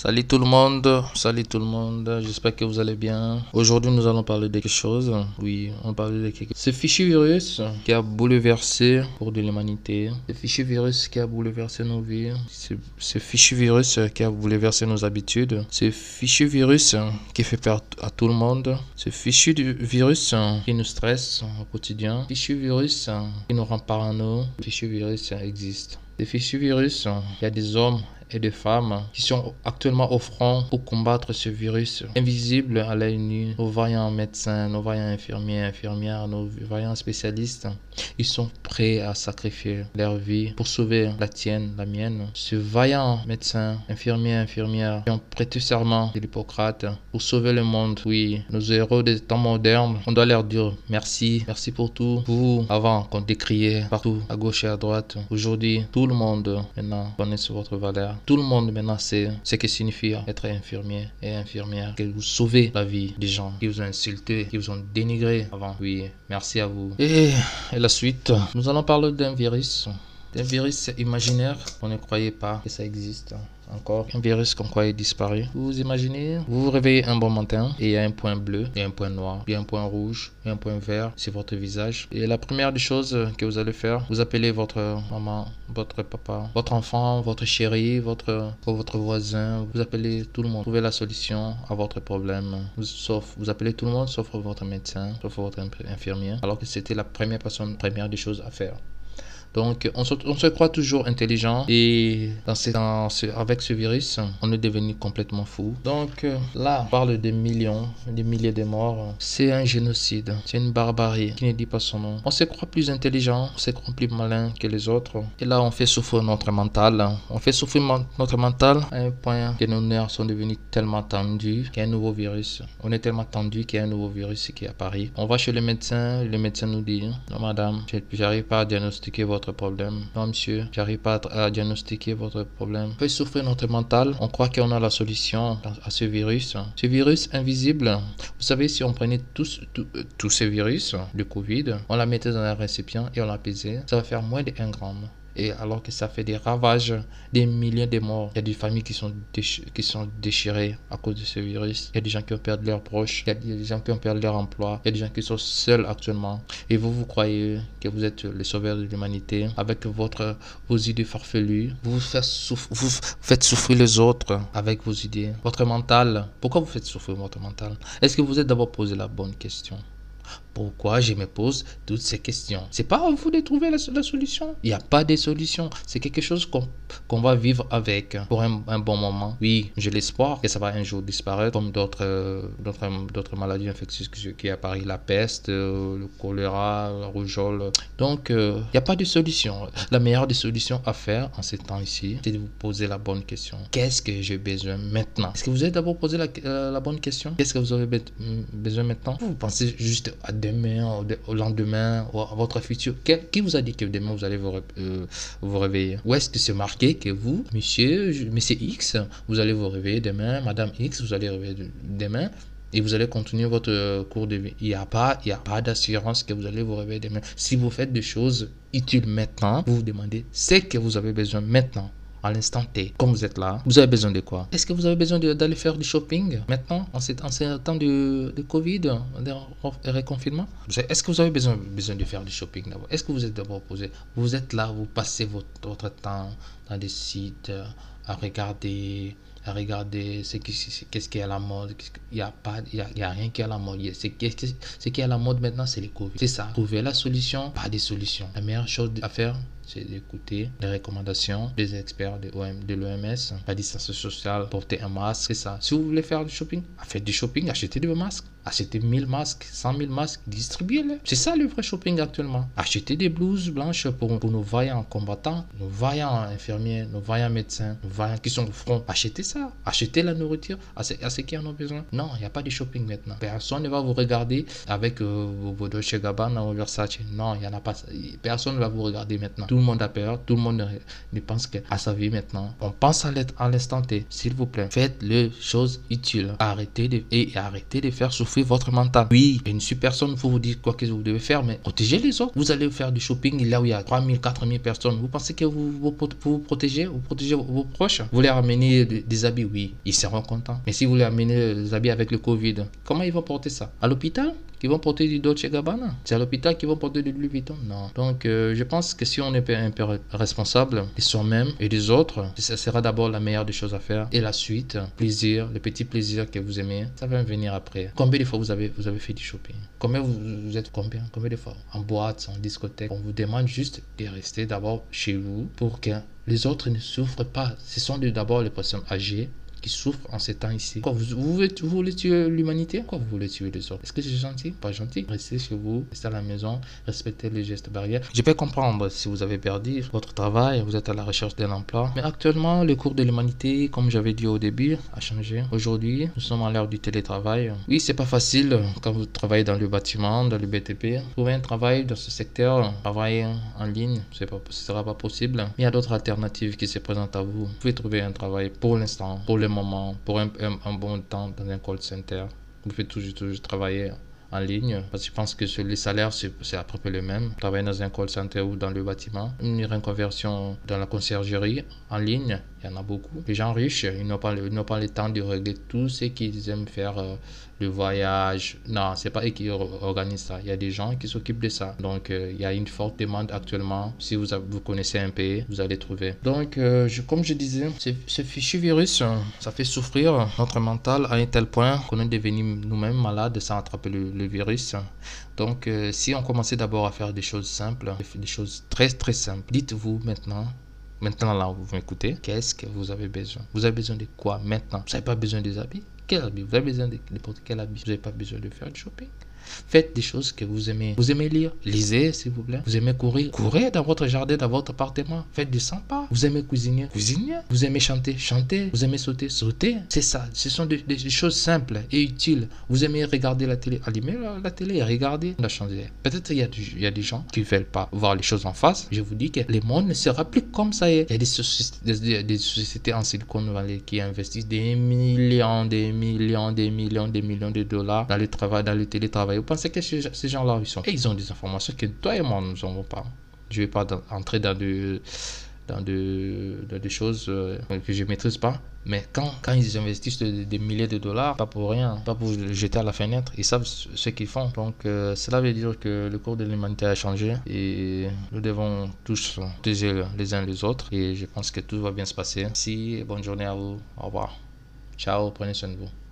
Salut tout le monde, salut tout le monde, j'espère que vous allez bien. Aujourd'hui nous allons parler de quelque chose, oui, on parler de quelque chose. Ce fichu virus qui a bouleversé pour de l'humanité, ce fichu virus qui a bouleversé nos vies, ce, ce fichu virus qui a bouleversé nos habitudes, ce fichu virus qui fait peur à tout le monde, ce fichu virus qui nous stresse au quotidien, fichu virus qui nous rend parano, fichu virus existe. Ce fichu virus, il y a des hommes et des femmes qui sont actuellement au front pour combattre ce virus invisible à l'œil nu. Nos vaillants médecins, nos vaillants infirmiers, infirmières, nos vaillants spécialistes, ils sont prêts à sacrifier leur vie pour sauver la tienne, la mienne. Ce vaillant médecin, infirmier, infirmière qui ont prêté serment de l'Hippocrate pour sauver le monde. Oui, nos héros des temps modernes, on doit leur dire merci, merci pour tout. Vous, avant qu'on décriait partout, à gauche et à droite, aujourd'hui, tout le monde maintenant connaît votre valeur. Tout le monde maintenant sait ce que signifie être infirmier et infirmière, que vous sauvez la vie des gens qui vous ont insulté, qui vous ont dénigré avant. Oui, merci à vous. Et, la suite, nous allons parler d'un virus. D'un virus imaginaire, on ne croyait pas que ça existe encore un virus qu'on croyait disparu. Vous imaginez, vous vous réveillez un bon matin et il y a un point bleu, il y a un point noir, il un point rouge, il y a un point vert sur votre visage. Et la première des choses que vous allez faire, vous appelez votre maman, votre papa, votre enfant, votre chéri, votre, votre voisin, vous appelez tout le monde. Trouvez la solution à votre problème. Sauf, vous appelez tout le monde sauf votre médecin, sauf votre infirmier. Alors que c'était la première personne, première des choses à faire. Donc, on se, croit toujours intelligent et dans avec ce virus, on est devenu complètement fou. Donc, euh, là, on parle de millions, des milliers de morts. C'est un génocide, c'est une barbarie qui ne dit pas son nom. On se croit plus intelligent, on se croit plus malin que les autres. Et là, on fait souffrir notre mental. On fait souffrir notre mental à un point que nos nerfs sont devenus tellement tendus qu'il y a un nouveau virus. On est tellement tendu qu'il y a un nouveau virus qui apparaît. On va chez le médecin, le médecin nous dit, non madame, j'arrive pas à diagnostiquer votre problème. Non, monsieur, j'arrive pas à, diagnostiquer votre problème. Peut souffrir notre mental. On croit qu'on a la solution à ce virus. Ce virus invisible, vous savez, si on prenait tous, tous, ces virus, le Covid, on la mettait dans un récipient et on l'apaisait, ça va faire moins de 1 gramme et alors que ça fait des ravages, des milliers de morts. Il y a des familles qui sont, qui sont déchirées à cause de ce virus. Il y a des gens qui ont perdu leurs proches. Il y a des gens qui ont perdu leur emploi. Il y a des gens qui sont seuls actuellement. Et vous, vous croyez que vous êtes les sauveurs de l'humanité avec votre, vos idées farfelues. Vous faites, vous faites souffrir les autres avec vos idées. Votre mental. Pourquoi vous faites souffrir votre mental? Est-ce que vous êtes d'abord posé la bonne question? Pourquoi je me pose toutes ces questions C'est pas à vous de trouver la, solution. Il n'y a pas de solution. C'est quelque chose qu'on va vivre avec pour un, bon moment. Oui, j'ai l'espoir que ça va un jour disparaître, comme d'autres d'autres maladies infectieuses qui apparaissent, la peste, euh, le choléra, la rougeole. Donc, euh, il n'y a pas de solution. La meilleure des solutions à faire en ces temps ici, c'est de vous poser la bonne question. Qu'est-ce que j'ai besoin maintenant? Est-ce que vous avez d'abord posé la, euh, bonne question? Qu'est-ce que vous avez besoin maintenant? Vous pensez juste à demain, au lendemain, à votre futur. Qui vous a dit que demain vous allez vous, euh, vous réveiller? Où est-ce que c'est marqué que vous, monsieur, monsieur X, vous allez vous réveiller demain, madame X, vous allez réveiller demain et vous allez continuer votre cours de vie? Il n'y a pas, a pas d'assurance que vous allez vous réveiller demain. Si vous faites des choses utiles maintenant, vous vous demandez ce que vous avez besoin maintenant à l'instant T, comme vous êtes là, vous avez besoin de quoi? Est-ce que vous avez besoin d'aller faire du shopping maintenant, en ces, temps de, de Covid, de reconfinement? Est-ce que vous avez besoin, besoin de faire du shopping d'abord? Est-ce que vous êtes d'abord posé? Vous êtes là, vous passez votre, votre temps dans des sites à regarder à regarder ce qui, qu'est-ce qui est à la mode. Il n'y a, pas, il y a, rien qui est à la mode. Ce qui est à la mode maintenant, c'est les Covid. C'est ça. Trouver la solution, pas des solutions. La meilleure chose à faire, c'est d'écouter les recommandations des experts de, l'OMS. La distance sociale, porter un masque, c'est ça. Si vous voulez faire du shopping, faites du shopping, achetez des masques. Achetez 1000 masques, 100 000 masques, distribuez-les. C'est ça le vrai shopping actuellement. Achetez des blouses blanches pour, pour nos vaillants combattants, nos vaillants infirmiers, nos vaillants médecins, nos vaillants qui sont au front. Achetez ça. Achetez la nourriture à ceux, qui en ont besoin. Non, il n'y a pas de shopping maintenant. Personne ne va vous regarder avec euh, vos Dolce Gabbana ou Versace. Non, il n'y en a pas. Personne ne va vous regarder maintenant le monde a peur, tout le monde ne, pense qu'à sa vie maintenant. On pense à l'instant T. S'il vous plaît, faites les choses utiles. Arrêtez de, et arrêtez de faire souffrir votre mental. Oui, une super personne pour vous dire quoi que vous devez faire, mais protégez les autres. Vous allez faire du shopping là où il y a 3000, 4000 personnes. Vous pensez que vous vous, vous protégez, vous protégez vos proches? Vous les ramenez des habits, oui, ils seront contents. Mais si vous les ramenez des habits avec le Covid, comment ils vont porter ça? À l'hôpital? Qui vont porter du Dolce Gabbana. C'est à l'hôpital qu'ils vont porter du Louis Vuitton. Non. Donc, euh, je pense que si on est un peu responsable de soi-même et des autres, ça sera d'abord la meilleure des choses à faire. Et la suite, plaisir, les petits plaisirs que vous aimez, ça va venir après. Combien de fois vous avez, fait du shopping? Combien vous êtes combien? Combien de fois? En boîte, en discothèque? On vous demande juste de rester d'abord chez vous pour que les autres ne souffrent pas. Ce sont d'abord les personnes âgées qui souffrent en ces temps ici. Quoi, vous, voulez, tuer l'humanité? Quoi, vous voulez tuer les autres? Est-ce que c'est gentil? Pas gentil. Restez chez vous, restez à la maison, respectez les gestes barrières. Je peux comprendre si vous avez perdu votre travail, vous êtes à la recherche d'un emploi. Mais actuellement, le cours de l'humanité, comme j'avais dit au début, a changé. Aujourd'hui, nous sommes à l'heure du télétravail. Oui, c'est pas facile quand vous travaillez dans le bâtiment, dans le BTP. Trouver un travail dans ce secteur, travailler en ligne, ce ne sera pas possible. Il y a d'autres alternatives qui se présentent à vous. Vous pouvez trouver un travail pour l'instant, pour le moment, pour un, bon temps dans un call center. Vous pouvez toujours, toujours travailler en ligne parce que je pense que les salaires c'est à peu près le même. Travailler dans un call center ou dans le bâtiment, une reconversion dans la conciergerie en ligne, il y en a beaucoup. Les gens riches, ils n'ont pas, pas le temps de régler tout ce qu'ils aiment faire, euh, le voyage. Non, c'est pas eux qui organisent ça. Il y a des gens qui s'occupent de ça. Donc, euh, il y a une forte demande actuellement. Si vous, vous connaissez un pays, vous allez trouver. Donc, euh, comme je disais, ce, fichu virus, ça fait souffrir notre mental à un tel point qu'on est devenu nous-mêmes malades sans attraper le, virus. Donc, si on commençait d'abord à faire des choses simples, des choses très très simples, dites-vous maintenant Maintenant, là, vous m'écoutez. Qu'est-ce que vous avez besoin? Vous avez besoin de quoi maintenant? Vous n'avez pas besoin des habits? Quel habit? Vous avez besoin de n'importe quel habit. Vous n'avez pas besoin de faire du shopping? Faites des choses que vous aimez. Vous aimez lire? Lisez, s'il vous plaît. Vous aimez courir? Courez dans votre jardin, dans votre appartement. Faites du sympa. Vous aimez cuisiner? Cuisinez. Vous aimez chanter? Chantez. Vous aimez sauter? Sautez. C'est ça. Ce sont des, choses simples et utiles. Vous aimez regarder la télé? Allumez la, télé et regardez. On a. Peut-être il y, y a des gens qui veulent pas voir les choses en face. Je vous dis que le monde ne sera plus comme ça. Il y a des sociétés, des, sociétés en Silicon Valley qui investissent des millions, des millions, des millions, des millions de dollars dans le travail, dans le télétravail vous pensez que ces gens-là, ils sont. Ils ont des informations que toi et moi, nous n'avons pas. Je ne vais pas entrer dans, du, dans, des choses euh, que je ne maîtrise pas. Mais quand, quand ils investissent des, milliers de dollars, pas pour rien, pas pour jeter à la fenêtre, ils savent ce qu'ils font. Donc euh, cela veut dire que le cours de l'humanité a changé et nous devons tous protéger les uns les autres. Et je pense que tout va bien se passer. Merci, bonne journée à vous. Au revoir. Ciao, prenez soin de vous.